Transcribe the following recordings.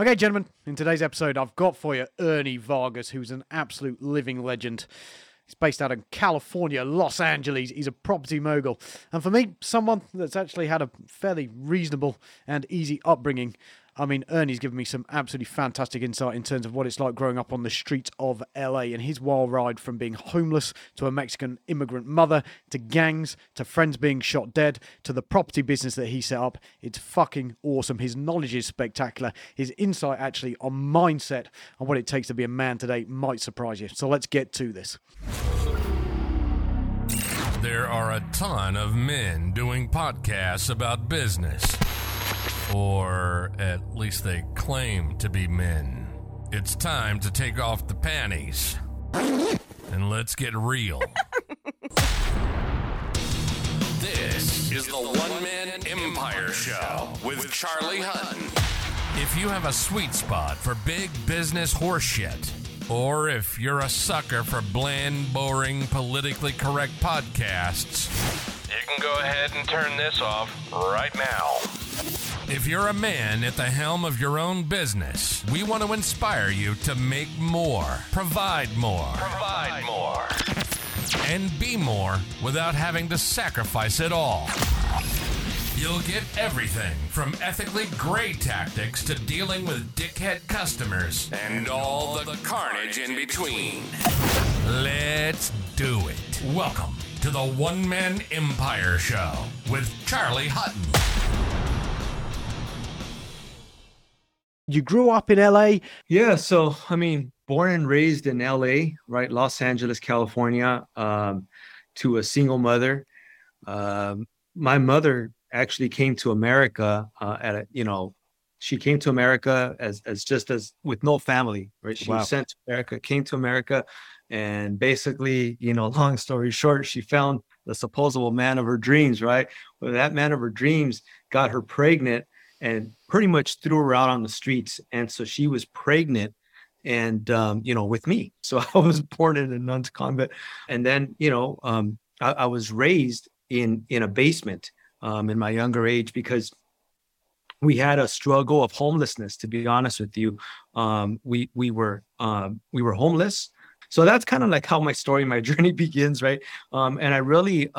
Okay, gentlemen, in today's episode, I've got for you Ernie Vargas, who's an absolute living legend. He's based out in California, Los Angeles. He's a property mogul. And for me, someone that's actually had a fairly reasonable and easy upbringing. I mean, Ernie's given me some absolutely fantastic insight in terms of what it's like growing up on the streets of LA and his wild ride from being homeless to a Mexican immigrant mother to gangs to friends being shot dead to the property business that he set up. It's fucking awesome. His knowledge is spectacular. His insight actually on mindset and what it takes to be a man today might surprise you. So let's get to this. There are a ton of men doing podcasts about business. Or at least they claim to be men. It's time to take off the panties. And let's get real. this is the One Man Empire Show with Charlie Hutton. If you have a sweet spot for big business horseshit, or if you're a sucker for bland, boring, politically correct podcasts, you can go ahead and turn this off right now. If you're a man at the helm of your own business, we want to inspire you to make more, provide more, provide more, and be more without having to sacrifice it all. You'll get everything from ethically gray tactics to dealing with dickhead customers and all the carnage in between. Let's do it. Welcome to the One Man Empire Show with Charlie Hutton. You grew up in LA. Yeah, so I mean, born and raised in LA, right, Los Angeles, California, um, to a single mother. Um, my mother actually came to America uh, at a, you know, she came to America as as just as with no family, right? She Wow. was sent to America, came to America, and basically, you know, long story short, she found the supposable man of her dreams, right? Well, that man of her dreams got her pregnant and pretty much threw her out on the streets, and so she was pregnant and um, you know with me. So i was born in a nun's convent. And then you know um, I, I was raised in in a basement um, in my younger age because we had a struggle of homelessness to be honest with you. Um, we we were um, we were homeless. So that's kind of like how my story my journey begins right? Um, and i really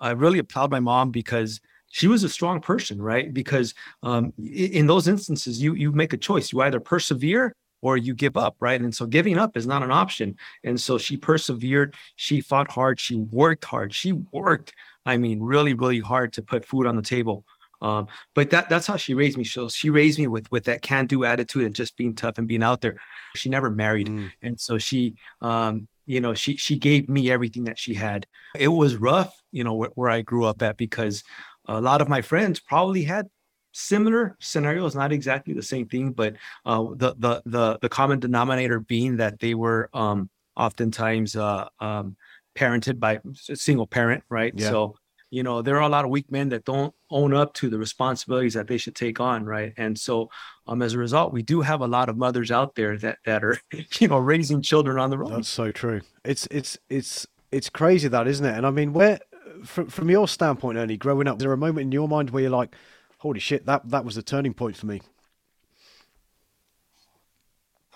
i really applaud my mom because she was a strong person right because um, in those instances you you make a choice you either persevere or you give up, right? And so giving up is not an option. And so she persevered. She fought hard. She worked hard. She worked, I mean, really, really hard to put food on the table. Um, but that that's how she raised me. So she raised me with with that can-do attitude and just being tough and being out there. She never married, Mm. and so she, um, you know, she she gave me everything that she had. It was rough, you know, where, where I grew up at because a lot of my friends probably had similar scenarios, not exactly the same thing, but uh, the the the the common denominator being that they were um, oftentimes uh, um, parented by a single parent, right? Yeah. So you know there are a lot of weak men that don't own up to the responsibilities that they should take on, right? And so um, as a result, we do have a lot of mothers out there that that are you know raising children on the own. That's so true. It's it's it's it's crazy that, isn't it? And I mean, where from from your standpoint, Ernie, growing up, is there a moment in your mind where you're like, "Holy shit, that that was the turning point for me"?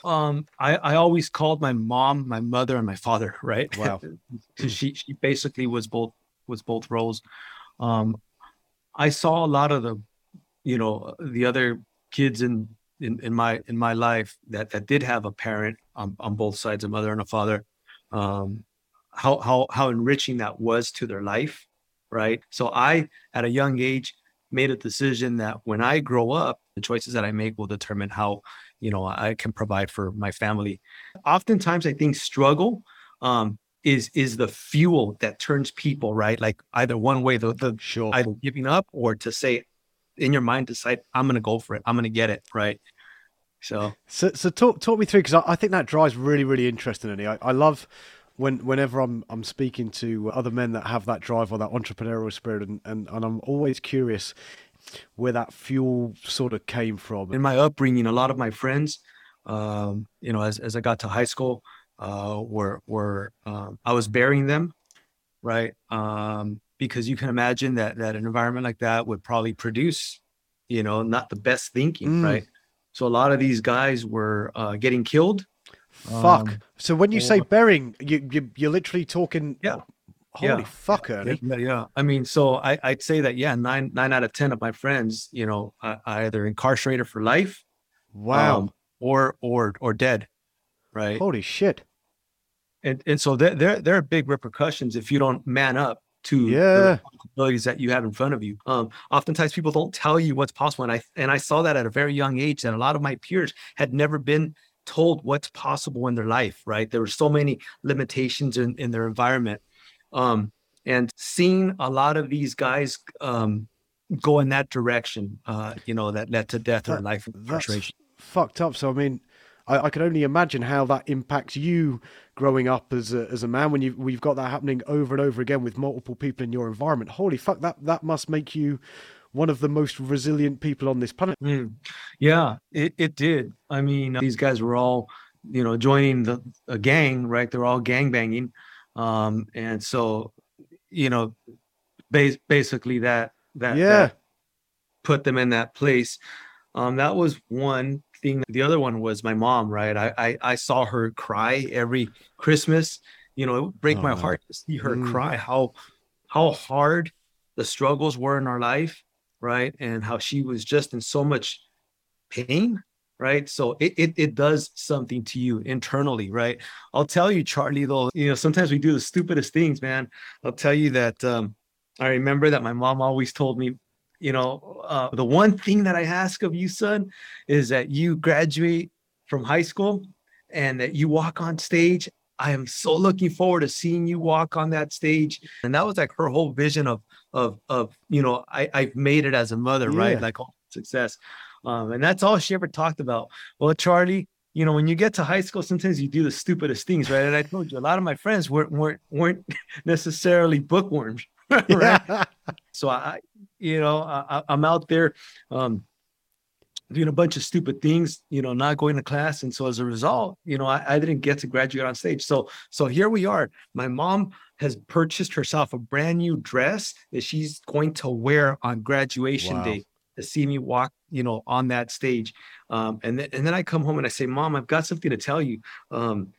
Um, I, I always called my mom, my mother, and my father, right? Wow. she she basically was both was both roles. Um, I saw a lot of the, you know, the other kids in in, in my in my life that that did have a parent on, on both sides, a mother and a father. Um, how how how enriching that was to their life, right? So I, at a young age, made a decision that when I grow up, the choices that I make will determine how you know I can provide for my family. Oftentimes, I think struggle um, is is the fuel that turns people right, like either one way, the, the Sure. either giving up or to say in your mind decide I'm going to go for it, I'm going to get it right. So So, so talk talk me through because I, I think that drives really really interesting. I, I love when whenever I'm I'm speaking to other men that have that drive or that entrepreneurial spirit, and and, and I'm always curious where that fuel sort of came from. in my upbringing, a lot of my friends, um, you know, as, as I got to high school, uh, were were um, I was burying them, right? Um, because you can imagine that that an environment like that would probably produce, you know, not the best thinking, Mm. right? So a lot of these guys were uh, getting killed. Fuck. Um, so when you say or- burying, you, you you're literally talking. Yeah. Holy Yeah. fuck, Ernie. Yeah, yeah. I mean, so I, I'd say that yeah, nine nine out of ten of my friends, you know, are either incarcerated for life, Wow. um, or or or dead, right? Holy shit. and and so there there there are big repercussions if you don't man up to Yeah. the responsibilities that you have in front of you. Um, oftentimes people don't tell you what's possible, and I and I saw that at a very young age that a lot of my peers had never been told what's possible in their life. Right, there were so many limitations in in their environment, um, and seeing a lot of these guys um, go in that direction, uh, you know, that led to death or life incarceration. fucked up. So I mean, I, I can only imagine how that impacts you growing up as a, as a man when you we've got that happening over and over again with multiple people in your environment. Holy fuck, that that must make you one of the most resilient people on this planet. Mm. Yeah, it, it did. I mean, these guys were all, you know, joining the a gang, right? They're all gang banging. Um, and so, you know, bas- basically that that, Yeah. that put them in that place. Um, that was one thing. The other one was my mom, right? I I, I saw her cry every Christmas. You know, it would break my Oh. heart to see her Mm. cry. How how hard the struggles were in our life, right? And how she was just in so much pain, right? So it, it it does something to you internally, right? I'll tell you, Charlie, though, you know, sometimes we do the stupidest things, man. I'll tell you that um, I remember that my mom always told me, you know, uh, the one thing that I ask of you, son, is that you graduate from high school and that you walk on stage. I am so looking forward to seeing you walk on that stage. And that was like her whole vision of of of you know, I, I've made it as a mother, Yeah. right? Like all success. Um, and that's all she ever talked about. Well, Charlie, you know, when you get to high school, sometimes you do the stupidest things, right? And I told you a lot of my friends weren't weren't weren't necessarily bookworms, right? Yeah. So I, you know, I, I- I'm out there, um, doing a bunch of stupid things, you know, not going to class, and so as a result, you know, I, I didn't get to graduate on stage. So, so here we are. My mom has purchased herself a brand new dress that she's going to wear on graduation Wow. day to see me walk, you know, on that stage. Um, and then and then I come home and I say, Mom, I've got something to tell you. Um,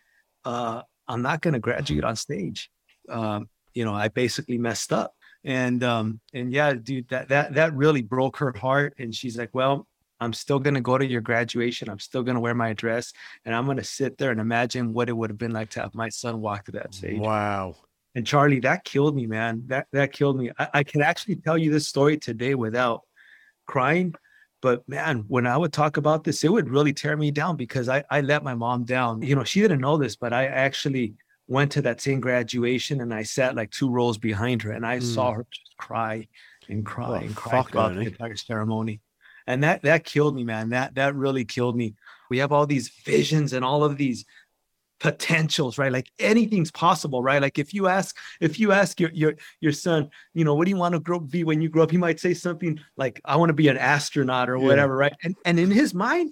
uh, I'm not going to graduate on stage. Um, you know, I basically messed up and um and yeah dude that that that really broke her heart and she's like well i'm still going to go to your graduation i'm still going to wear my dress and i'm going to sit there and imagine what it would have been like to have my son walk to that stage. Wow. and charlie that killed me man. That that killed me. I, I can actually tell you this story today without crying but man when i would talk about this it would really tear me down because i i let my mom down. You know she didn't know this but i actually went to that same graduation and i sat like two rows behind her and i saw her just cry and cry Oh, and cry throughout the entire ceremony and that that killed me man. That that really killed me. We have all these visions and all of these potentials right? Like anything's possible right? Like if you ask if you ask your your your son you know what do you want to grow be when you grow up he might say something like i want to be an astronaut or Yeah. whatever right? And and in his mind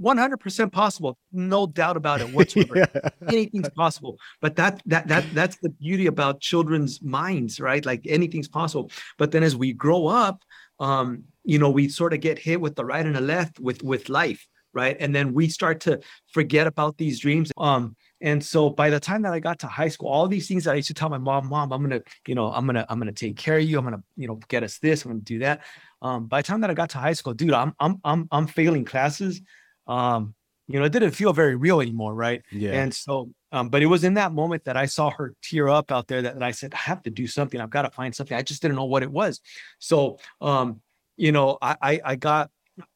100% possible. No doubt about it whatsoever. Yeah. anything's possible. But that that that that's the beauty about children's minds right? Like anything's possible. But then as we grow up um you know we sort of get hit with the right and the left with with life right? And then we start to forget about these dreams. Um and so by the time that i got to high school all these things that i used to tell my mom mom i'm gonna you know i'm gonna i'm gonna take care of you. I'm gonna you know get us this. I'm gonna do that. Um by the time that i got to high school dude i'm i'm i'm, I'm failing classes. Um you know it didn't feel very real anymore right? Yeah. and so, um, but it was in that moment that I saw her tear up out there that, that I said, I have to do something. I've got to find something. I just didn't know what it was. So, um, you know, I, I, I got,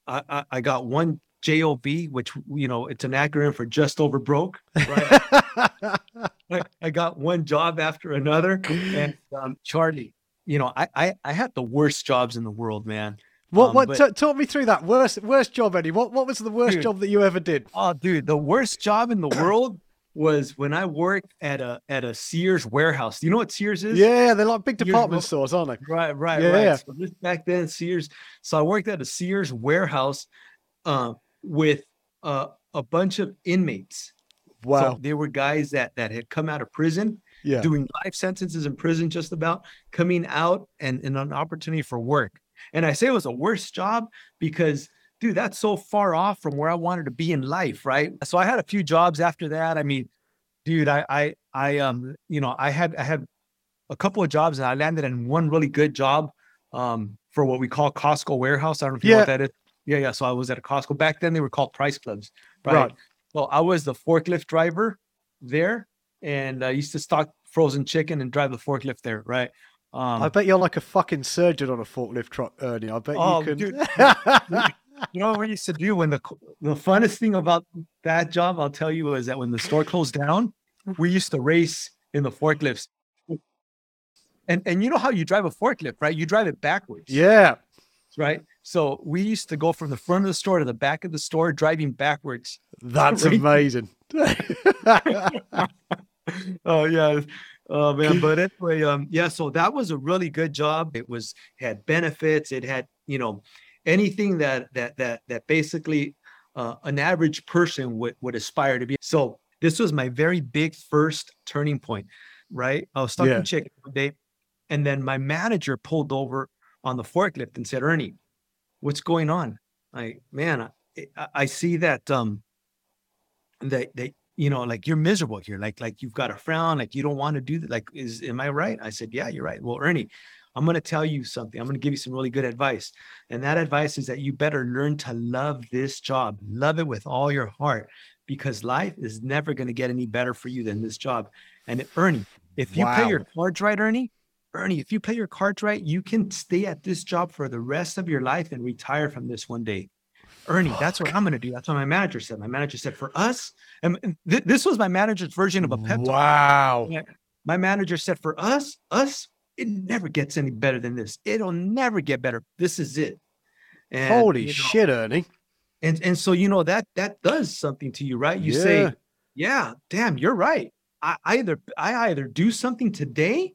I, I- got one job, which, you know, it's an acronym for just over broke, right? I, I got one job after another and, um, Charlie, you know, I, I, I had the worst jobs in the world, man. what? um, what? but- ta- talk me through that worst worst job, Ernie. What? What was the worst Dude. job that you ever did? Oh, dude, the worst job in the world was when I worked at a at a Sears warehouse. Do you know what Sears is? Yeah, they're like big department ago- stores, aren't they? Right, right, Yeah, right. yeah. So this back then, Sears. So I worked at a Sears warehouse uh, with uh, a bunch of inmates. Wow. So they were guys that that had come out of prison, yeah. doing life sentences in prison, just about coming out and, and an opportunity for work. And I say it was a worse job because dude, that's so far off from where I wanted to be in life, right? So I had a few jobs after that. I mean, dude, I I I um, you know, I had I had a couple of jobs and I landed in one really good job um for what we call Costco warehouse. I don't know if you know what that is. Yeah, yeah. So I was at a Costco. Back then they were called price clubs, right? right. Well, I was the forklift driver there and I used to stock frozen chicken and drive the forklift there, right? Um, I bet you're like a fucking surgeon on a forklift truck, Ernie. I bet oh, you can. Dude, you know what we used to do when the the funnest thing about that job, I'll tell you, is that when the store closed down, we used to race in the forklifts. And and you know how you drive a forklift, right? You drive it backwards. Yeah. Right. So we used to go from the front of the store to the back of the store, driving backwards. That's amazing. oh yeah. Oh man, but anyway, um, yeah. So that was a really good job. It was had benefits. It had you know anything that that that that basically uh, an average person would would aspire to be. So this was my very big first turning point. Right, I was stuck yeah. in chicken one day, and then my manager pulled over on the forklift and said, "Ernie, what's going on?" Like, man, I, I see that um that that you know, like you're miserable here. Like, like you've got a frown, like you don't want to do that. Like, is am I right? I said, Yeah, you're right. Well, Ernie, I'm going to tell you something. I'm going to give you some really good advice. And that advice is that you better learn to love this job. Love it with all your heart because life is never going to get any better for you than this job. And Ernie, if you wow. pay your cards right, Ernie, Ernie, if you pay your cards right, you can stay at this job for the rest of your life and retire from this one day. Ernie, Fuck. that's what I'm going to do. That's what my manager said. My manager said, for us, and th- this was my manager's version of a pep talk. Wow. My manager said, for us, us, it never gets any better than this. It'll never get better. This is it. And, Holy you know, shit, Ernie. And and so you know that that does something to you, right? You yeah. say, yeah, damn, you're right. I either I either do something today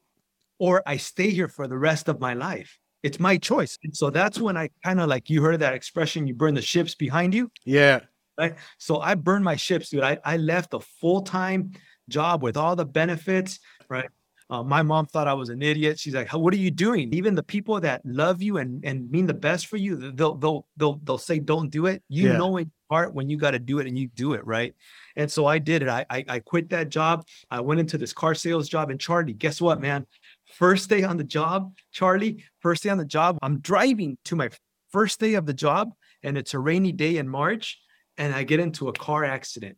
or I stay here for the rest of my life. It's my choice. And so that's when I kind of like you heard that expression, you burn the ships behind you. Yeah. Right. So I burned my ships, dude. I, I left a full-time job with all the benefits, right? Uh, my mom thought I was an idiot. She's like, "What are you doing?" Even the people that love you and and mean the best for you, they'll they'll they'll they'll say, "Don't do it." You yeah. know in part when you got to do it, and you do it right. And so I did it. I, I I quit that job. I went into this car sales job. And Charlie, guess what, man? First day on the job, Charlie, first day on the job, I'm driving to my first day of the job and it's a rainy day in March and I get into a car accident.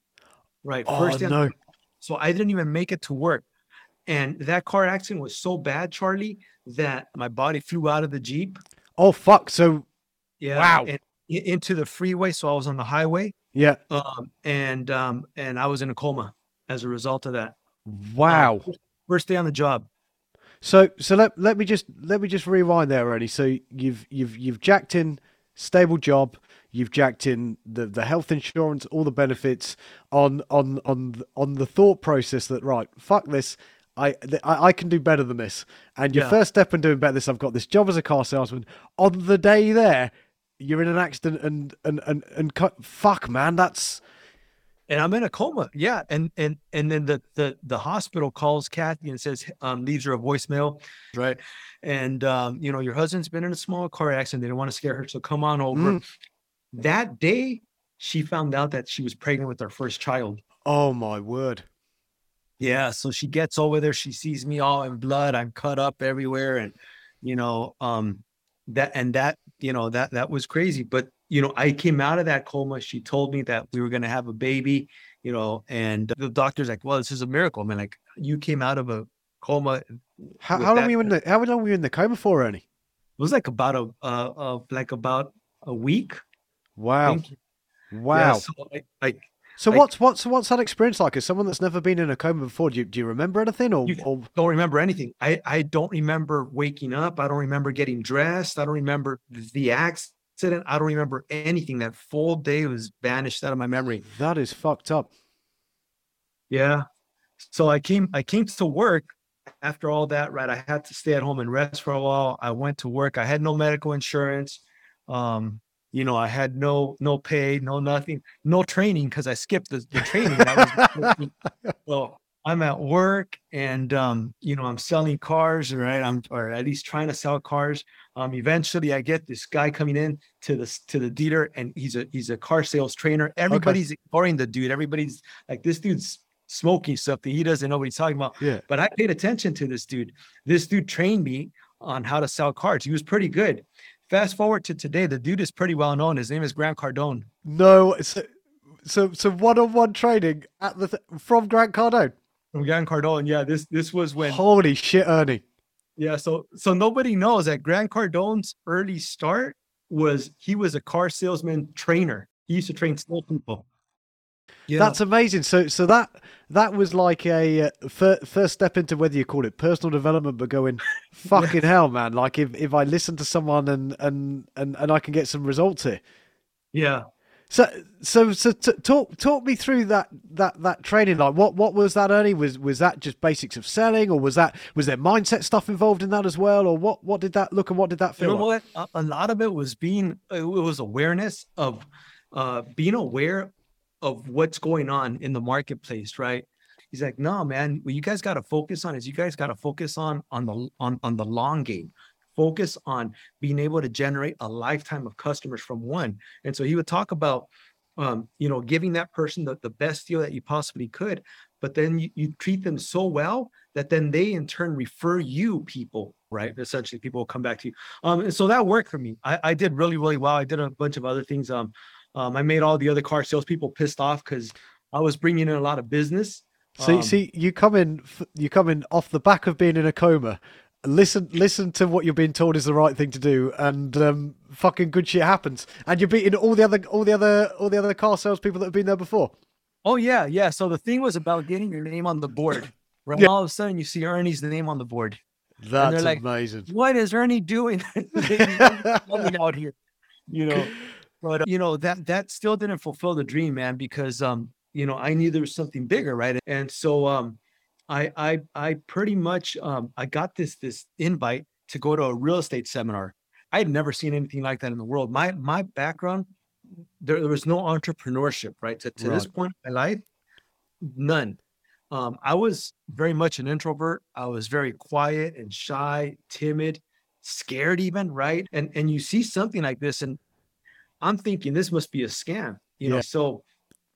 Right. Oh, first day no. So I didn't even make it to work. And that car accident was so bad, Charlie, that my body flew out of the Jeep. Oh fuck. So yeah. Wow. Into the freeway. So I was on the highway. Yeah. Um, and um, and I was in a coma as a result of that. Wow. Uh, first day on the job. So so let let me just let me just rewind there already. So you've you've you've jacked in stable job, you've jacked in the, the health insurance, all the benefits on on on on the thought process that right, fuck this. I, I, I can do better than this. And your yeah. first step in doing better than this, I've got this job as a car salesman. On the day there, you're in an accident and and and and, and fuck, man, that's and I'm in a coma. Yeah. And and and then the the the hospital calls Kathy and says, um, leaves her a voicemail, right? And um, you know, your husband's been in a small car accident. They don't want to scare her. So come on over. Mm. That day, she found out that she was pregnant with her first child. Oh my word. Yeah. So she gets over there, she sees me all in blood. I'm cut up everywhere. And you know, um, that and that, you know, that that was crazy. But you know, I came out of that coma. She told me that we were going to have a baby, you know, and the doctor's like, well, this is a miracle. I mean, like, you came out of a coma. How, how long were you in the, how long were you in the coma for, Ernie? It was like about a, uh, uh like about a week. Wow. Wow. Yeah, so like, so what's what's what's that experience like? As someone that's never been in a coma before, do you, do you remember anything or, or, don't remember anything? I I don't remember waking up. I don't remember getting dressed. I don't remember the accident. I don't remember anything. That full day was vanished out of my memory. That is fucked up. Yeah. So I came I came to work after all that, right? I had to stay at home and rest for a while. I went to work. I had no medical insurance. Um, you know, I had no no pay, no nothing, no training because I skipped the, the training. Was, well, I'm at work and um, you know, I'm selling cars, right? I'm or at least trying to sell cars. Um, eventually I get this guy coming in to the to the dealer and he's a he's a car sales trainer. Everybody's ignoring the dude. Everybody's like, this dude's smoking something. He doesn't know what he's talking about. Yeah. But I paid attention to this dude. This dude trained me on how to sell cars. He was pretty good. Fast forward to today, the dude is pretty well known. His name is Grant Cardone. No, so so, so one-on-one training at the th- from Grant Cardone. From Grant Cardone, yeah. This this was when holy shit, Ernie. Yeah, so so nobody knows that Grant Cardone's early start was he was a car salesman trainer. He used to train people. Yeah. That's amazing. So, so that that was like a uh, fir- first step into whether you call it personal development, but going fucking hell, man. Like if, if I listen to someone and and and and I can get some results here. Yeah. So, so, so, t- talk talk me through that that that training. Like, what what was that, Ernie? Was was that just basics of selling, or was that was there mindset stuff involved in that as well, or what what did that look and what did that feel? You know like? what? A, a lot of it was being it was awareness of uh being aware of what's going on in the marketplace, right? He's like, no, man, what you guys got to focus on is you guys got to focus on on the on on the long game. Focus on being able to generate a lifetime of customers from one. And so he would talk about, um, you know, giving that person the, the best deal that you possibly could, but then you, you treat them so well that then they in turn refer you people, right? Essentially, people will come back to you. Um, and so that worked for me. I, I did really, really well. I did a bunch of other things. Um, um, I made all the other car salespeople pissed off because I was bringing in a lot of business. See, um, see, you come in, you come in off the back of being in a coma. Listen, listen to what you're being told is the right thing to do, and um, fucking good shit happens. And you're beating all the other, all the other, all the other car salespeople that have been there before. Oh yeah, yeah. So the thing was about getting your name on the board. Right. Yeah. All of a sudden, you see Ernie's name on the board. That's like, amazing. What is Ernie doing out here? You know, but you know that that still didn't fulfill the dream, man, because um, you know, I knew there was something bigger, right? And so um, I I I pretty much um, I got this this invite to go to a real estate seminar. I had never seen anything like that in the world. My my background, there, there was no entrepreneurship, right? To, to right. this point in my life, none. Um, I was very much an introvert. I was very quiet and shy, timid, scared even, right? And and you see something like this, and I'm thinking this must be a scam, you know. So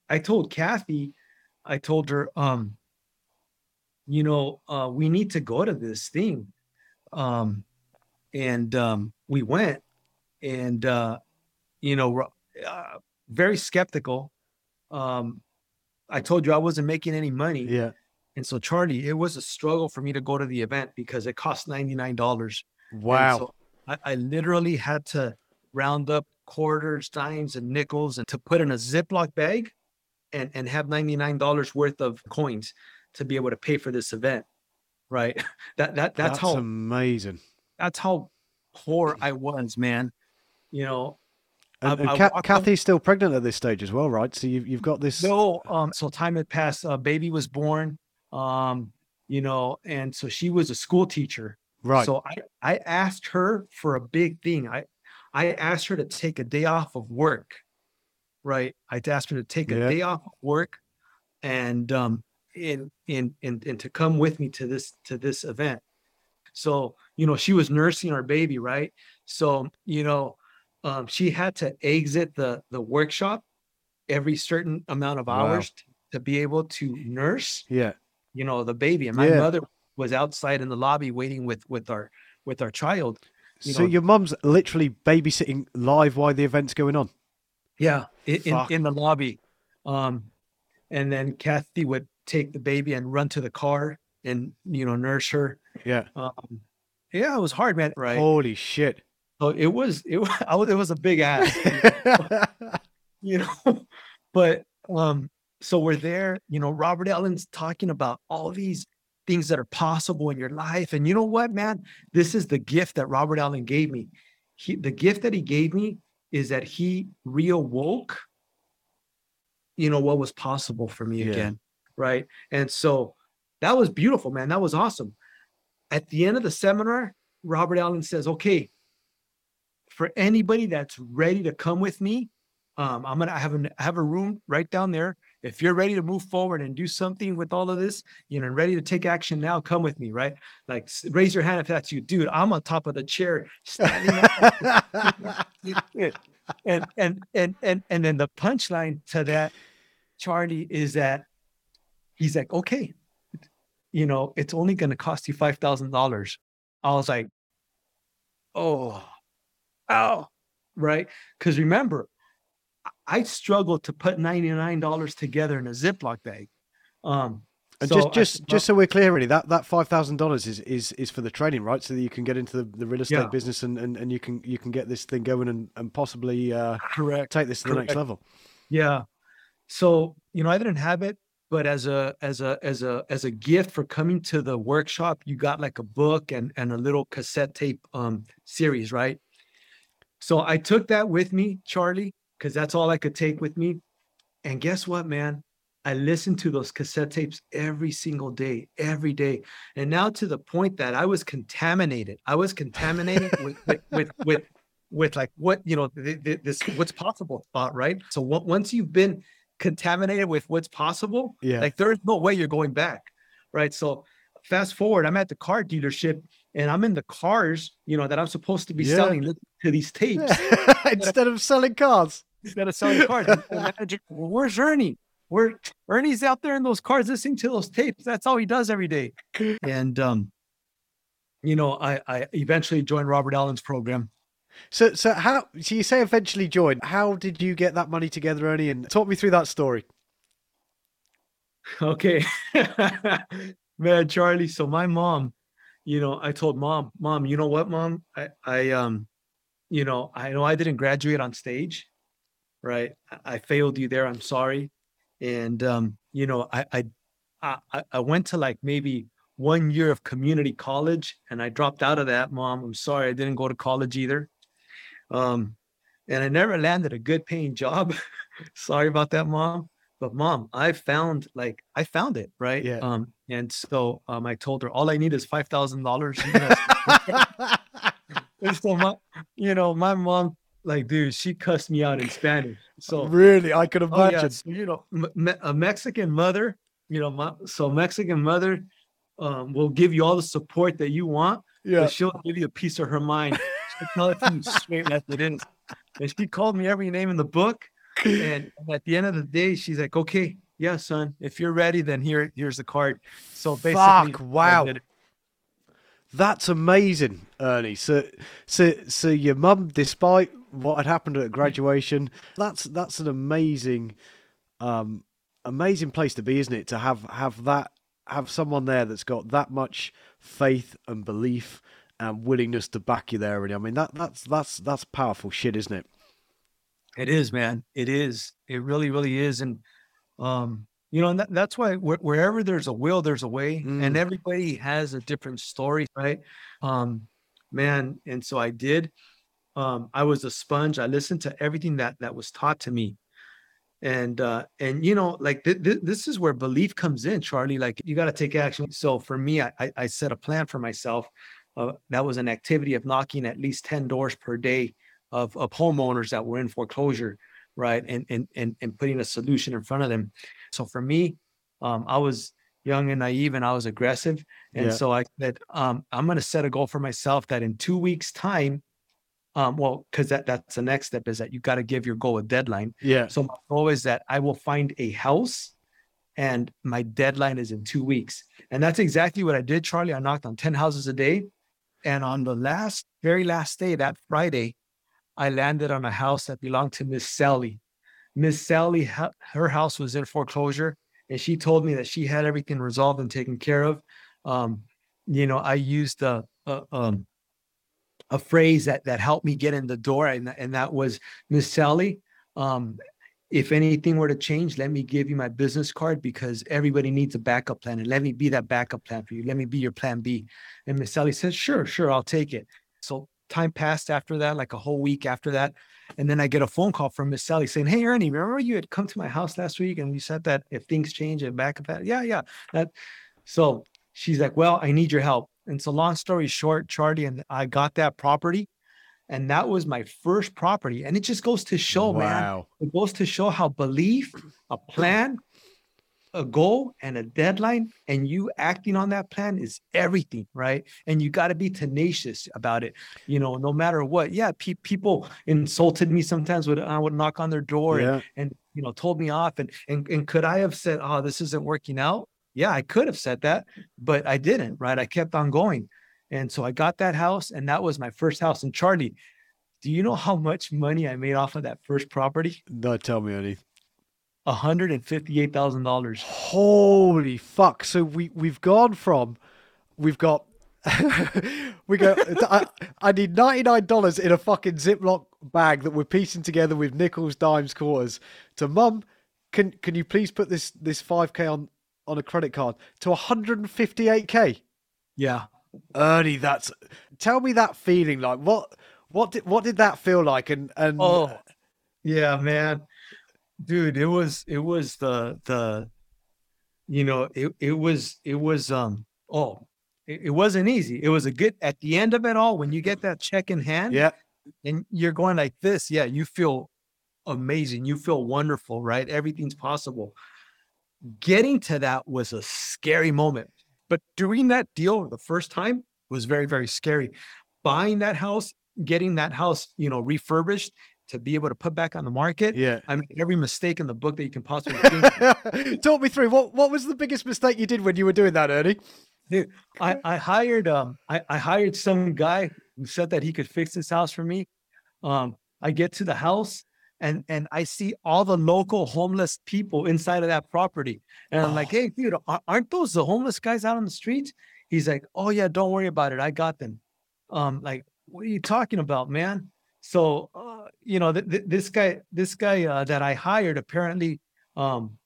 I told Kathy, I told her, um, you know, uh, we need to go to this thing. Um, and um, we went and uh, you know, uh, very skeptical. Um, I told you I wasn't making any money. Yeah. And so Charlie, it was a struggle for me to go to the event because it cost $99. Wow. So I, I literally had to round up quarters, dimes, and nickels, and to put in a Ziploc bag and, and have $99 worth of coins to be able to pay for this event. Right. That that that's, that's how amazing. That's how poor I was, man. You know. And, and I, I Kathy's still pregnant at this stage as well, right? So you've you've got this. No, um, so time had passed. A baby was born. Um, you know, and so she was a school teacher. Right. So I I asked her for a big thing. I I asked her to take a day off of work, right? I asked her to take a day off of work and um in in and and to come with me to this to this event. So, you know, she was nursing our baby, right? So, you know, um, she had to exit the the workshop every certain amount of hours wow. to, to be able to nurse yeah you know the baby and my yeah. mother was outside in the lobby waiting with with our with our child you so know, your mum's literally babysitting live while the event's going on. Yeah, in, in, in the lobby. Um, and then Kathy would take the baby and run to the car and you know nurse her. Yeah. Um, yeah, it was hard, man. Right. Holy shit. So it was it was it was a big ass. you know, but um, so we're there. You know, Robert Allen's talking about all these things that are possible in your life. And you know what, man? This is the gift that Robert Allen gave me. He, the gift that he gave me is that he reawoke, you know, what was possible for me yeah. again. Right. And so that was beautiful, man. That was awesome. At the end of the seminar, Robert Allen says, okay, for anybody that's ready to come with me, Um, I'm gonna I have a I have a room right down there. If you're ready to move forward and do something with all of this, you know, and ready to take action now, come with me, right? Like raise your hand if that's you, dude. I'm on top of the chair, standing up. and and and and and then the punchline to that, Charlie, is that he's like, okay, you know, it's only going to cost you five thousand dollars. I was like, oh, oh, right? Because remember, I- I struggled to put ninety nine dollars together in a Ziploc bag. Um, And so just just said, just so we're clear, really, that that five thousand dollars is is is for the training, right? So that you can get into the, the real estate Yeah. business and, and and you can you can get this thing going and and possibly uh, correct. take this to the next level. Yeah. So, you know, I didn't have it, but as a as a as a as a gift for coming to the workshop, you got like a book and and a little cassette tape um series, right? So I took that with me, Charlie, because that's all I could take with me. And guess what, man? I listened to those cassette tapes every single day, every day. And now to the point that I was contaminated. I was contaminated with, with, with, with, with like what, you know, th- th- this, what's possible thought, right? So on- once you've been contaminated with what's possible, Yeah. like there's no way you're going back. Right. So fast forward, I'm at the car dealership and I'm in the cars, you know, that I'm supposed to be Yeah. selling to these tapes Instead of selling cars. Instead of selling cars. And the manager, where's Ernie? Where Ernie's out there in those cars listening to those tapes. That's all he does every day. And um, you know, I I eventually joined Robert Allen's program. So so how so you say eventually joined. How did you get that money together, Ernie? And talk me through that story. Okay. Man, Charlie. So my mom, you know, I told mom, mom, you know what, mom? I I um, you know, I know I didn't graduate on stage, right? I, I failed you there. I'm sorry. And um, you know, I I I I- went to like maybe one year of community college and I dropped out of that, mom. I'm sorry, I didn't go to college either. Um, and I never landed a good paying job. sorry about that, mom. But mom, I found like I found it, right? Yeah. Um, and so um I told her all I need is five thousand dollars. And so my, you know, my mom, like, dude, she cussed me out in Spanish. So really, I could Oh, yeah. imagine. So, you know, me- a Mexican mother, you know, my, so Mexican mother um, will give you all the support that you want, Yeah. she'll give you a piece of her mind. She'll tell it to you straight as it is. And she called me every name in the book. And at the end of the day, she's like, okay, yeah, son, if you're ready, then here, here's the card. So basically, Fuck, wow. That's amazing, Ernie. So, so, so your mum, despite what had happened at graduation, that's that's an amazing, um, amazing place to be, isn't it? To have have that have someone there that's got that much faith and belief and willingness to back you there. Ernie. I mean, that that's that's that's powerful shit, isn't it? It is, man. It is. It really, really is. And um, you know, and that, that's why wh- wherever there's a will, there's a way, Mm. and everybody has a different story, right? Um, man, and so I did. Um, I was a sponge. I listened to everything that that was taught to me, and uh, and you know, like th- th- this is where belief comes in, Charlie. Like you got to take action. So for me, I, I I set a plan for myself. Uh, that was an activity of knocking at least ten doors per day of of homeowners that were in foreclosure, right? And and and and putting a solution in front of them. So for me, um, I was young and naive, and I was aggressive, and Yeah. so I said, um, I'm going to set a goal for myself that in two weeks' time, um, well, because that that's the next step is that you got to give your goal a deadline. Yeah. So my goal is that I will find a house and my deadline is in two weeks. And that's exactly what I did, Charlie. I knocked on 10 houses a day. And on the last, very last day, that Friday, I landed on a house that belonged to Miss Sally. Miss Sally, her house was in foreclosure. And she told me that she had everything resolved and taken care of. Um, you know, I used a, a, um, a phrase that that helped me get in the door, and, and that was Miss Sally. Um, if anything were to change, let me give you my business card because everybody needs a backup plan, and let me be that backup plan for you. Let me be your plan B. And Miss Sally said, "Sure, sure, I'll take it." So time passed after that, like a whole week after that, and then I get a phone call from Miss Sally saying, "Hey, Ernie, remember you had come to my house last week and you said that if things change, a backup plan." Yeah, yeah. That. So she's like, "Well, I need your help." And so, long story short, Charlie and I got that property, and that was my first property. And it just goes to show, man, it goes to show how belief, a plan, a goal, and a deadline, and you acting on that plan is everything, right? And you got to be tenacious about it, you know, no matter what. Yeah, pe- people insulted me sometimes when I would knock on their door and, and you know told me off, and and and could I have said, "Oh, this isn't working out"? Yeah, I could have said that, but I didn't, right? I kept on going, and so I got that house, and that was my first house. And Charlie, do you know how much money I made off of that first property? No, tell me, Ernie. hundred and fifty-eight thousand dollars. Holy fuck! So we we've gone from we've got we go. I, I need ninety nine dollars in a fucking Ziploc bag that we're piecing together with nickels, dimes, quarters. To mum, can can you please put this this five k on on a credit card to one hundred and fifty eight k? Yeah. Ernie, that's tell me that feeling like what what did what did that feel like and and Oh, yeah, man, dude, it was it was the the, you know, it it was it was um oh, it, it wasn't easy. It was a good at the end of it all when you get that check in hand. yeah and you're going like this, yeah, you feel amazing. You feel wonderful, right? Everything's possible. Getting to that was a scary moment. But doing that deal the first time was very, very scary. Buying that house, getting that house, you know, refurbished to be able to put back on the market. yeah. I mean, every mistake in the book that you can possibly think. Talk me through what what was the biggest mistake you did when you were doing that, Ernie? Dude, I, I hired um I, I hired some guy who said that he could fix this house for me. Um, I get to the house and and I see all the local homeless people inside of that property, and I'm like, Oh. hey, dude, aren't those the homeless guys out on the streets? He's like, oh yeah, don't worry about it, I got them. Um, like, what are you talking about, man? So, uh, you know, th- th- this guy, this guy uh, that I hired, apparently, um,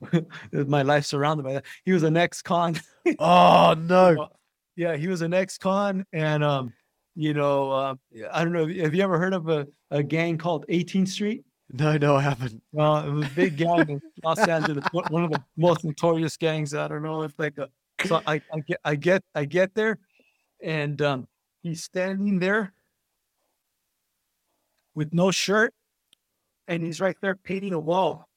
my life surrounded by that. He was an ex-con. Oh no. Yeah, he was an ex-con, and um, you know, uh, I don't know. Have you ever heard of a, a gang called 18th Street? No, no, I haven't. Well, it was a big gang in Los Angeles, one of the most notorious gangs. I don't know. It's like a so I, I get I get I get there, and um, he's standing there with no shirt, and he's right there painting a wall,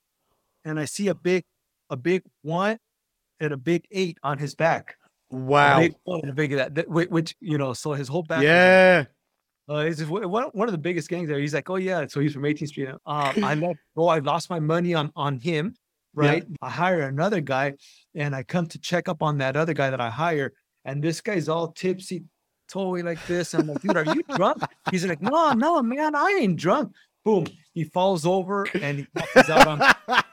and I see a big a big one and a big eight on his back. Wow. big one and a big that, that which you know, so his whole back. Yeah. uh, just one, one of the biggest gangs there. He's like, oh yeah, so he's from 18th Street. Um, I let go. I lost my money on on him, Yeah. right? I hire another guy, and I come to check up on that other guy that I hire, and this guy's all tipsy, totally like this. I'm like, dude, are you drunk? He's like, no, no, man, I ain't drunk. Boom, he falls over and he out on.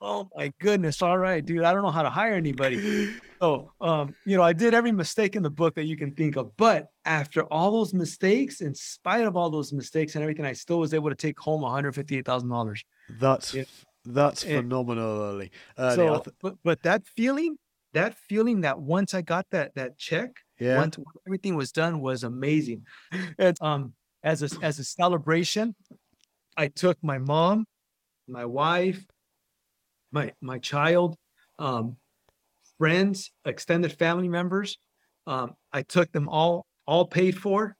Oh my goodness! All right, dude, I don't know how to hire anybody. So, um, you know, I did every mistake in the book that you can think of. But after all those mistakes, in spite of all those mistakes and everything, I still was able to take home one hundred fifty-eight thousand dollars. That's Yeah. that's Yeah. phenomenal, Ernie. Ernie, So, th- but but that feeling, that feeling that once I got that that check, yeah. once everything was done, was amazing. And um, as a as a celebration, I took my mom, my wife, my my child, um, friends, extended family members. Um, I took them all all paid for,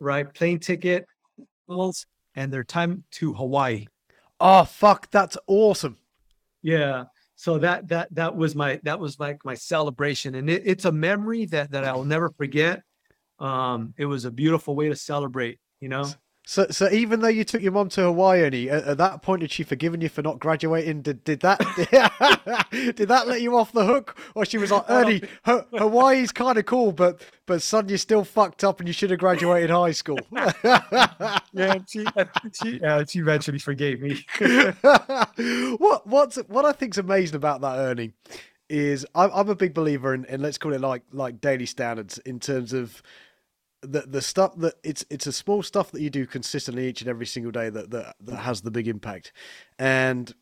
right? Plane ticket, bills, and their time to Hawaii. Oh fuck, that's awesome. Yeah. So that that that was my that was like my celebration, and it, it's a memory that that I will never forget. Um, it was a beautiful way to celebrate. You know. So, so even though you took your mom to Hawaii, Ernie, at, at that point, had she forgiven you for not graduating? Did did that did that let you off the hook, or she was like, Ernie, Ha- Hawaii's kind of cool, but but son, you're still fucked up, and you should have graduated high school. Yeah, she she uh, she eventually forgave me. what what's what I think's amazing about that Ernie is I'm, I'm a big believer in, in let's call it like like daily standards in terms of the the stuff that it's it's a small stuff that you do consistently each and every single day that that, that has the big impact and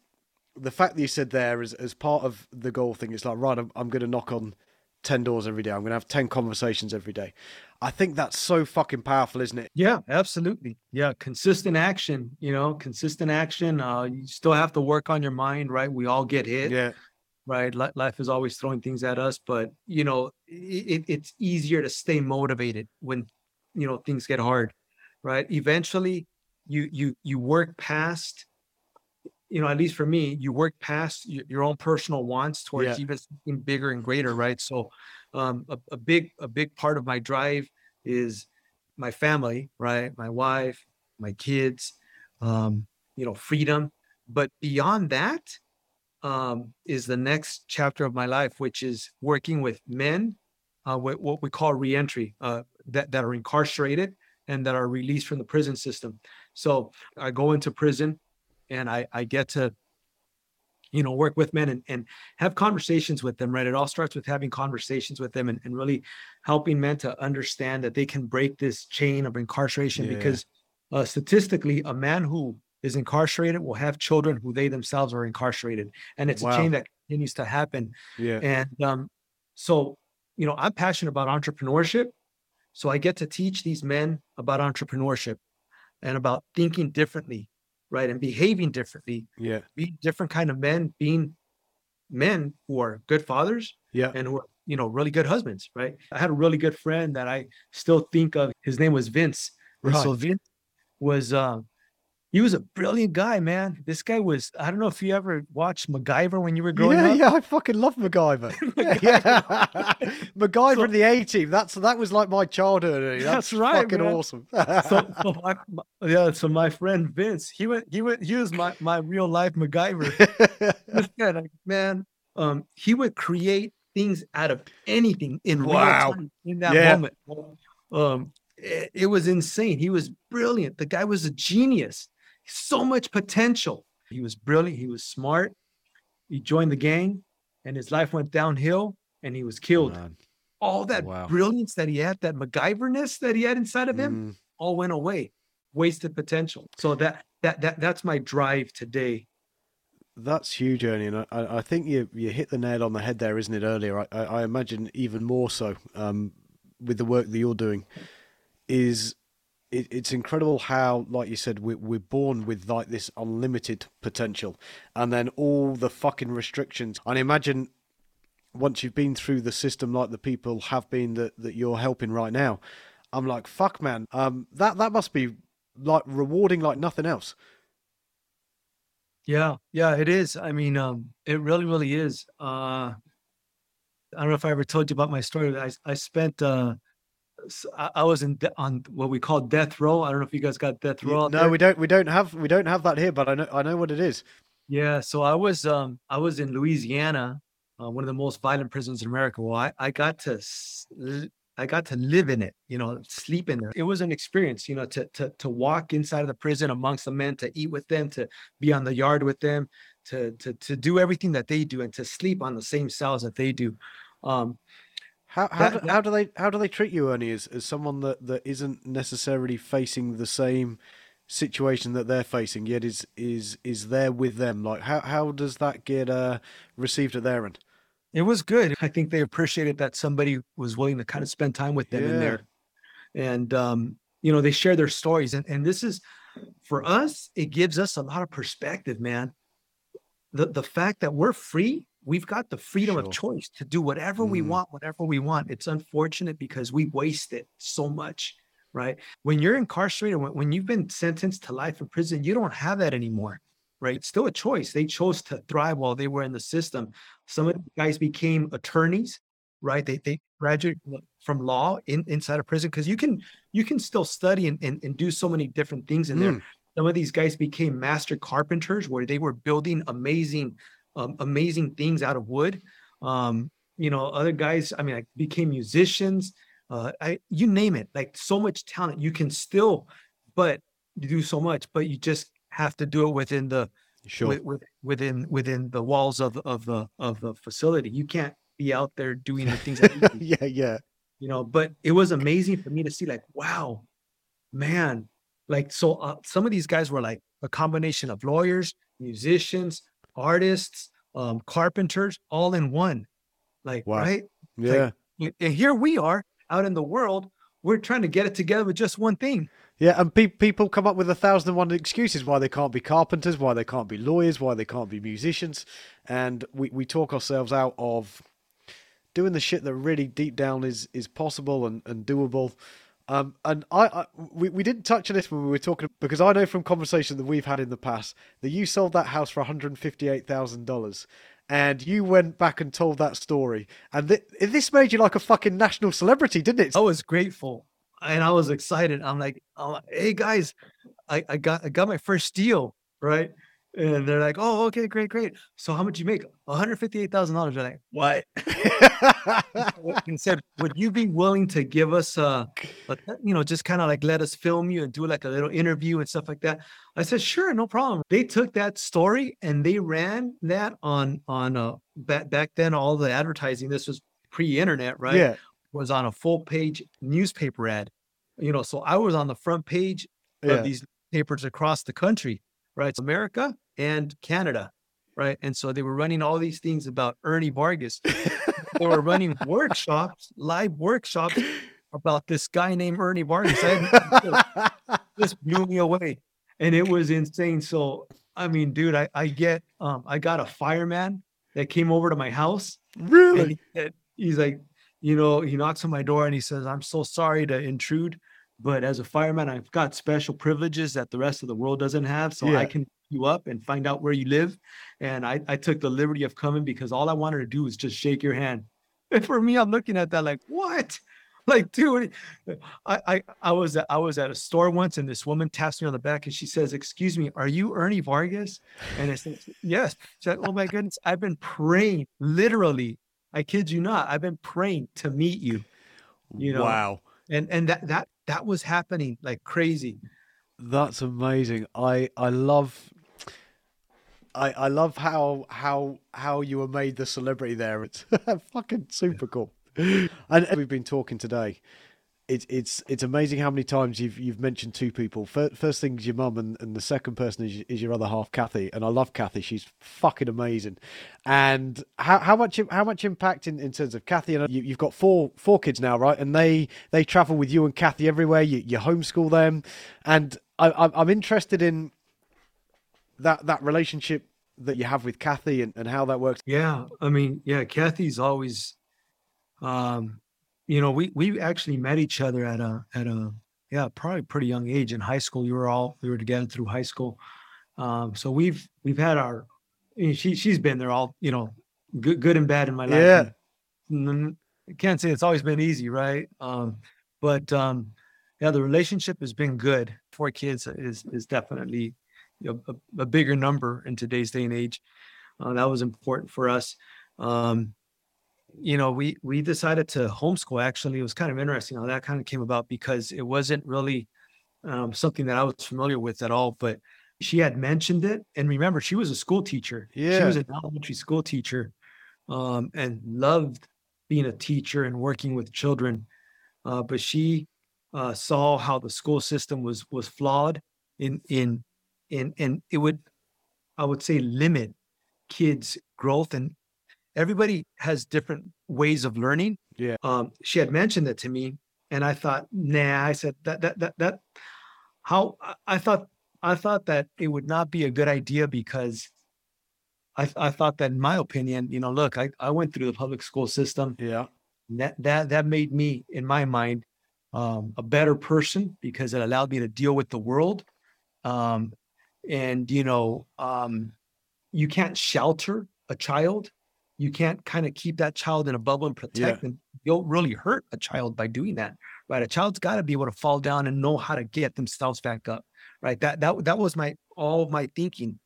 the fact that you said there is as part of the goal thing it's like right I'm, I'm going to knock on 10 doors every day i'm going to have 10 conversations every day i think that's so fucking powerful isn't it Yeah, absolutely. Yeah, consistent action. You know, consistent action. Uh, you still have to work on your mind, right? We all get hit. yeah right? Life is always throwing things at us, but you know, it, it's easier to stay motivated when you know things get hard. right? Eventually, you you you work past you know, at least for me, you work past your, your own personal wants towards Yeah. even something bigger and greater, right? So, um, a, a big a big part of my drive is my family, right? My wife, my kids, um, you know, freedom. But beyond that, um, is the next chapter of my life, which is working with men, uh, what, what we call reentry, uh, that that are incarcerated and that are released from the prison system. So I go into prison and I, I get to, you know, work with men and, and have conversations with them, right? It all starts with having conversations with them and, and really helping men to understand that they can break this chain of incarceration Yeah. because uh, statistically, a man who is incarcerated will have children who they themselves are incarcerated. And it's a chain that continues to happen. Yeah. And um, so, you know, I'm passionate about entrepreneurship. So I get to teach these men about entrepreneurship and about thinking differently, right? And behaving differently, Yeah. being different kind of men, being men who are good fathers Yeah. and who are, you know, really good husbands, right? I had a really good friend that I still think of. His name was Vince. And so Vince was um he was a brilliant guy, man. This guy was, I don't know if you ever watched MacGyver when you were growing yeah, up. yeah, I fucking love MacGyver. yeah. MacGyver So- in the A team. That's that was like my childhood. That's, That's right, fucking man. awesome. so, so my, my- yeah, so my friend Vince, he went, he went, he was my my real life MacGyver. this guy, like, man, um, he would create things out of anything in Wow. real time in that Yeah. moment. Um, it, it was insane. He was brilliant. The guy was a genius. So much potential. He was brilliant. He was smart. He joined the gang, and his life went downhill, and he was killed. All that Wow. brilliance that he had, that MacGyverness that he had inside of him, Mm, all went away wasted potential so that that that that's my drive today that's huge, Ernie, and I- I, think you you hit the nail on the head there, isn't it? Earlier, I, I I imagine even more so um, with the work that you're doing. Is it, it's incredible how, like you said, we, we're born with like this unlimited potential, and then all the fucking restrictions. And imagine once you've been through the system like the people have been that, that you're helping right now, I'm like, fuck man, um that that must be like rewarding like nothing else. yeah yeah it is i mean um it really really is uh i don't know if i ever told you about my story i, I spent uh I, I was in de- on what we call death row i don't know if you guys got death row no, there. we don't we don't have we don't have that here, but I know I know what it is. Yeah, so I was um I was in Louisiana, uh, one of the most violent prisons in America. Well, I, I got to I got to live in it, you know, sleep in there. It was an experience, you know, to to to walk inside of the prison amongst the men, to eat with them, to be on the yard with them, to to to do everything that they do, and to sleep on the same cells that they do. Um, How how, That- do, how do they how do they treat you, Ernie, as, as someone that, that isn't necessarily facing the same situation that they're facing, yet is is is there with them? Like how how does that get uh, received at their end? it was good. I think they appreciated that somebody was willing to kind of spend time with them in there. And um, you know, they share their stories. And and this is for us, it gives us a lot of perspective, man. The the fact that we're free, we've got the freedom Sure. of choice to do whatever we Mm. want, whatever we want. It's unfortunate because we waste it so much, right? When you're incarcerated, when, when you've been sentenced to life in prison, you don't have that anymore. Right. It's still a choice. They chose to thrive while they were in the system. Some of the guys became attorneys, right? They they graduated from law in, inside of prison because you can you can still study and, and, and do so many different things in there. Mm. Some of these guys became master carpenters where they were building amazing, um, amazing things out of wood. Um, you know, other guys, I mean, like became musicians. Uh, I you name it, like so much talent. You can still, but you do so much, but you just have to do it within the Sure. with, with, within within the walls of of the of the facility. You can't be out there doing the things that we do, yeah, yeah. you know. But it was amazing for me to see, like, wow, man, like so. Uh, some of these guys were like a combination of lawyers, musicians, artists, um, carpenters, all in one. Like, Wow. right? Yeah. Y- And here we are out in the world. We're trying to get it together with just one thing. Yeah, and pe- people come up with a thousand and one excuses why they can't be carpenters, why they can't be lawyers, why they can't be musicians, and we, we talk ourselves out of doing the shit that really deep down is is possible and, and doable. Um, and I, I we, we didn't touch on this when we were talking because I know from conversation that we've had in the past that you sold that house for one hundred fifty eight thousand dollars and you went back and told that story, and th- this made you like a fucking national celebrity, didn't it? I was grateful and I was excited. I'm like, I'm like hey guys, I, I got I got my first deal, right? And they're like, oh, okay, great, great. So how much you make? One hundred fifty-eight thousand dollars. They're like, what? and said, would you be willing to give us uh, a, you know, just kind of like let us film you and do like a little interview and stuff like that? I said, sure, no problem. They took that story and they ran that on on uh back back then. All the advertising. This was pre-internet, right? Yeah. Was on a full page newspaper ad. You know, so I was on the front page Yeah. of these papers across the country, right? It's America and Canada, right? And so they were running all these things about Ernie Vargas. they were running workshops, live workshops about this guy named Ernie Vargas. I this blew me away, and it was insane. So, I mean, dude, I I get um I got a fireman that came over to my house and really? he he's like, you know, he knocks on my door and he says, I'm so sorry to intrude, but as a fireman, I've got special privileges that the rest of the world doesn't have. So Yeah. I can you up and find out where you live. And I, I took the liberty of coming because all I wanted to do was just shake your hand. And for me, I'm looking at that like, what? Like, dude, I, I I was at, I was at a store once and this woman taps me on the back and she says, Excuse me, are you Ernie Vargas? And I said, Yes. She's like, Oh my goodness, I've been praying, literally. I kid you not, I've been praying to meet you. You know, wow. and and that that that was happening like crazy. That's amazing. I I love I I love how how how you were made the celebrity there. It's fucking super cool. And we've been talking today. It's it's it's amazing how many times you've you've mentioned two people. First, first thing is your mum, and, and the second person is is your other half, Kathy. And I love Kathy. She's fucking amazing. And how how much how much impact in, in terms of Kathy? And you, you've got four four kids now, right? And they they travel with you and Kathy everywhere. You you homeschool them, and I, I'm I'm interested in that that relationship that you have with Kathy and, and how that works. Yeah, I mean, yeah, Kathy's always, um, you know, we we actually met each other at a at a yeah probably pretty young age in high school. You were all we were together through high school, um, so we've we've had our. I mean, she she's been there all you know, good good and bad in my life. Yeah. and I can't say it's always been easy, right? Um, but um, yeah, the relationship has been good. Four kids is is definitely you know, a, a bigger number in today's day and age. Uh, that was important for us. Um, you know, we we decided to homeschool. Actually, it was kind of interesting how that kind of came about because it wasn't really um, something that I was familiar with at all. But she had mentioned it, and remember, she was a school teacher. Yeah, she was an elementary school teacher, um, and loved being a teacher and working with children. Uh, but she uh, saw how the school system was was flawed in in in and it would I would say limit kids' growth and everybody has different ways of learning. Yeah. Um, she had mentioned it to me, and I thought, nah. I said that that that that how I- thought I thought that it would not be a good idea because I I thought that in my opinion, you know, look, I I went through the public school system. Yeah. That that that made me, in my mind, um, a better person because it allowed me to deal with the world. Um, and you know, um, you can't shelter a child. You can't kind of keep that child in a bubble and protect them. You'll really hurt a child by doing that, right? A child's got to be able to fall down and know how to get themselves back up, right? That that that was my all of my thinking.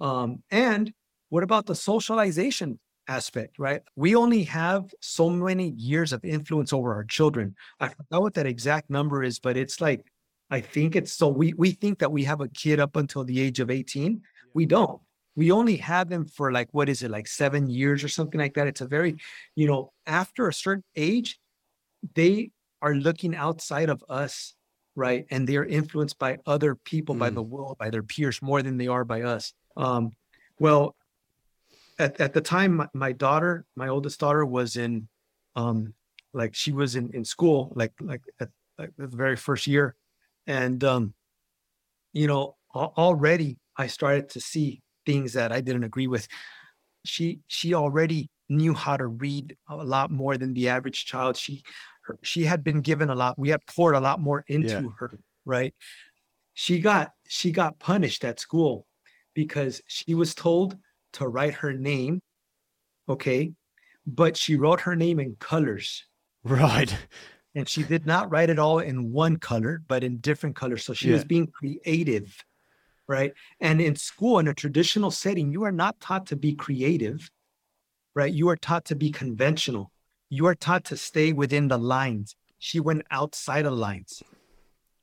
Um, and what about the socialization aspect, right? We only have so many years of influence over our children. I forgot what that exact number is, but it's like I think it's so we we think that we have a kid up until the age of 18. We don't. We only have them for like what is it, like seven years or something like that. It's a very, you know, after a certain age, they are looking outside of us, right? And they're influenced by other people, by Mm. the world, by their peers more than they are by us. Um, well, at, at the time, my, my daughter, my oldest daughter, was in, um, like she was in in school, like like at, like the very first year, and um, you know, already I started to see things that I didn't agree with. She she already knew how to read a lot more than the average child. She her, she had been given a lot. We had poured a lot more into Yeah. her, right? She got she got punished at school because she was told to write her name, okay, but she wrote her name in colors Right. and she did not write it all in one color, but in different colors. So she was being creative, right? And in school, in a traditional setting, you are not taught to be creative, right? You are taught to be conventional. You are taught to stay within the lines. She went outside of lines.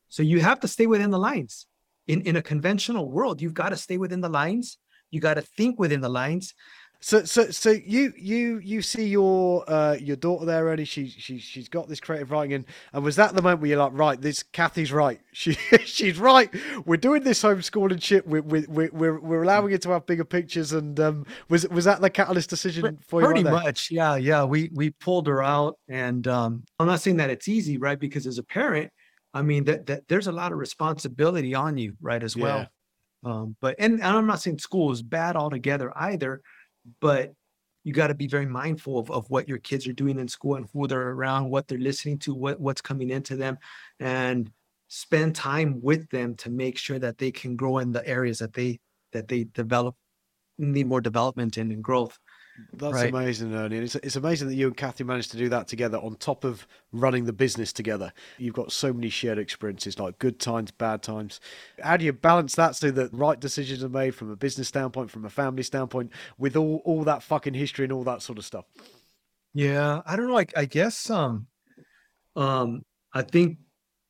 So you have to stay within the lines. In, in a conventional world, you've got to stay within the lines. You got to think within the lines. So, so, so you, you, you see your, uh, your daughter there, Ernie. She, she, she's got this creative writing, in, and was that the moment where you're like, right, this Kathy's right. She, she's right. We're doing this homeschooling shit. We're, we're, we're, we're, allowing it to have bigger pictures. And um, was, was that the catalyst decision for you? Pretty right much, yeah, yeah. We we pulled her out, and um, I'm not saying that it's easy, right? Because as a parent, I mean that that there's a lot of responsibility on you, right, as well. Um, but and, and I'm not saying school is bad altogether either, but you got to be very mindful of, of what your kids are doing in school and who they're around, what they're listening to, what what's coming into them, and spend time with them to make sure that they can grow in the areas that they that they develop need more development in and growth. That's Right. amazing, Ernie. And it's, it's amazing that you and Kathy managed to do that together on top of running the business together. You've got so many shared experiences, like good times, bad times. How do you balance that so that right decisions are made from a business standpoint, from a family standpoint, with all, all that fucking history and all that sort of stuff? Yeah, I don't know. I, I guess um, um, I think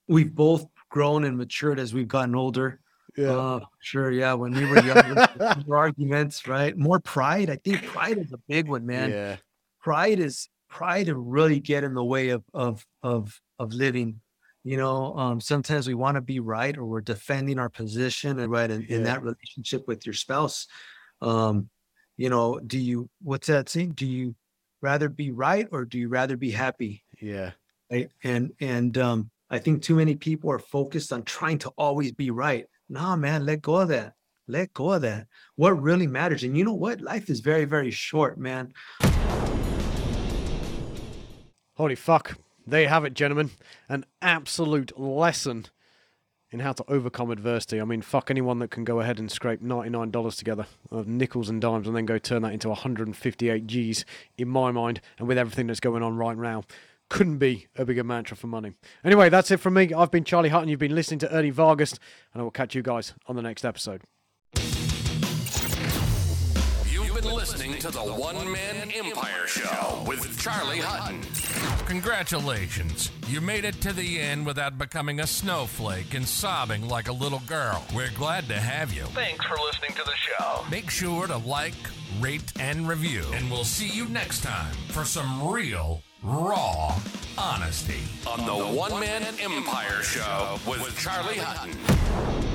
we've both grown and matured as we've gotten older. Yeah. Uh, sure. Yeah. When we were younger, arguments, right? More pride. I think pride is a big one, man. yeah. Pride is pride to really get in the way of of of of living. You know, um, sometimes we want to be right, or we're defending our position, and right in, in that relationship with your spouse. Um, you know, do you what's that saying? Do you rather be right or do you rather be happy? Yeah. right? And and um, I think too many people are focused on trying to always be right. Nah, man, let go of that. Let go of that. What really matters, and you know what? Life is very, very short, man. Holy fuck. There you have it, gentlemen. An absolute lesson in how to overcome adversity. I mean, fuck anyone that can go ahead and scrape $99 together of nickels and dimes and then go turn that into 158 G's in my mind and with everything that's going on right now. Couldn't be a bigger mantra for money. Anyway, that's it from me. I've been Charlie Hutton. You've been listening to Ernie Vargas, and I will catch you guys on the next episode. You've been listening to the One Man Empire Show with Charlie Hutton. Congratulations. You made it to the end without becoming a snowflake and sobbing like a little girl. We're glad to have you. Thanks for listening to the show. Make sure to like, rate, and review. And we'll see you next time for some real, raw honesty on the One Man Empire Show with Charlie Hutton.